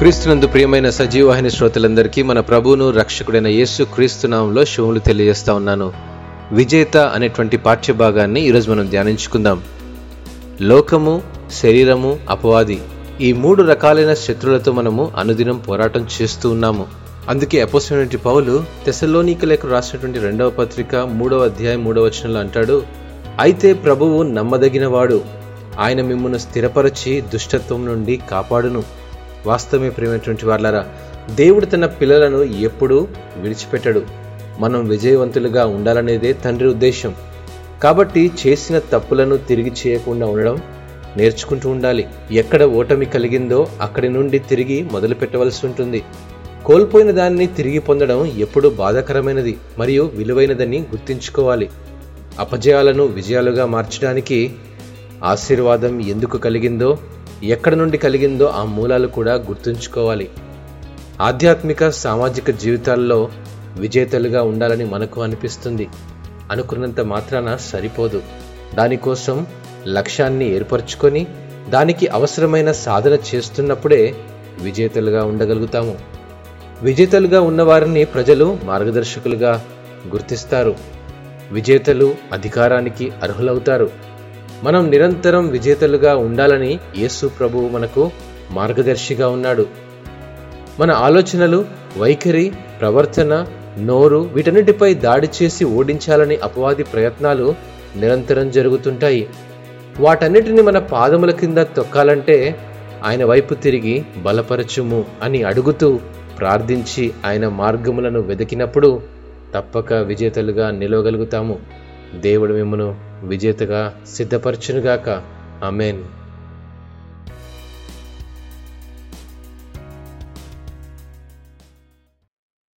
క్రీస్తునందు ప్రియమైన సజీవవాహిని శ్రోతలందరికీ మన ప్రభువును రక్షకుడైన యేసు క్రీస్తునామంలో శుభములు తెలియజేస్తా ఉన్నాను. విజేత అనేటువంటి పాఠ్యభాగాన్ని ఈరోజు మనం ధ్యానించుకుందాం. లోకము శరీరము అపవాది ఈ మూడు రకాలైన శత్రులతో మనము అనుదినం పోరాటం చేస్తూ ఉన్నాము. అందుకే అపోసినటువంటి పౌలు తెసలోనికలకు రాసినటువంటి రెండవ పత్రిక మూడవ అధ్యాయం మూడవ వచనంలో అంటాడు అయితే ప్రభువు నమ్మదగినవాడు. ఆయన మిమ్మల్ని స్థిరపరచి దుష్టత్వం నుండి కాపాడును. వాస్తవమే ప్రేమైనటువంటి వాళ్ళారా దేవుడు తన పిల్లలను ఎప్పుడూ విడిచిపెట్టడు. మనం విజయవంతులుగా ఉండాలనేదే తండ్రి ఉద్దేశం కాబట్టి చేసిన తప్పులను తిరిగి చేయకుండా ఉండడం నేర్చుకుంటూ ఉండాలి. ఎక్కడ ఓటమి కలిగిందో అక్కడి నుండి తిరిగి మొదలు పెట్టవలసి ఉంటుంది. కోల్పోయిన దాన్ని తిరిగి పొందడం ఎప్పుడూ బాధాకరమైనది మరియు విలువైనదని గుర్తుంచుకోవాలి. అపజయాలను విజయాలుగా మార్చడానికి ఆశీర్వాదం ఎందుకు కలిగిందో ఎక్కడ నుండి కలిగిందో ఆ మూలాలు కూడా గుర్తుంచుకోవాలి. ఆధ్యాత్మిక సామాజిక జీవితాల్లో విజేతలుగా ఉండాలని మనకు అనిపిస్తుంది. అనుకున్నంత మాత్రాన సరిపోదు. దానికోసం లక్ష్యాన్ని ఏర్పరచుకొని దానికి అవసరమైన సాధన చేస్తున్నప్పుడే విజేతలుగా ఉండగలుగుతాము. విజేతలుగా ఉన్నవారిని ప్రజలు మార్గదర్శకులుగా గుర్తిస్తారు. విజేతలు అధికారానికి అర్హులవుతారు. మనం నిరంతరం విజేతలుగా ఉండాలని యేసు ప్రభువు మనకు మార్గదర్శిగా ఉన్నాడు. మన ఆలోచనలు వైఖరి ప్రవర్తన నోరు వీటన్నిటిపై దాడి చేసి ఓడించాలని అపవాది ప్రయత్నాలు నిరంతరం జరుగుతుంటాయి. వాటన్నిటిని మన పాదముల కింద తొక్కాలంటే ఆయన వైపు తిరిగి బలపరచుము అని అడుగుతూ ప్రార్థించి ఆయన మార్గములను వెతికినప్పుడు తప్పక విజేతలుగా నిలవగలుగుతాము. దేవుడు మిమ్మను విజేతగా సిద్ధపరచునుగాక. ఆమెన్.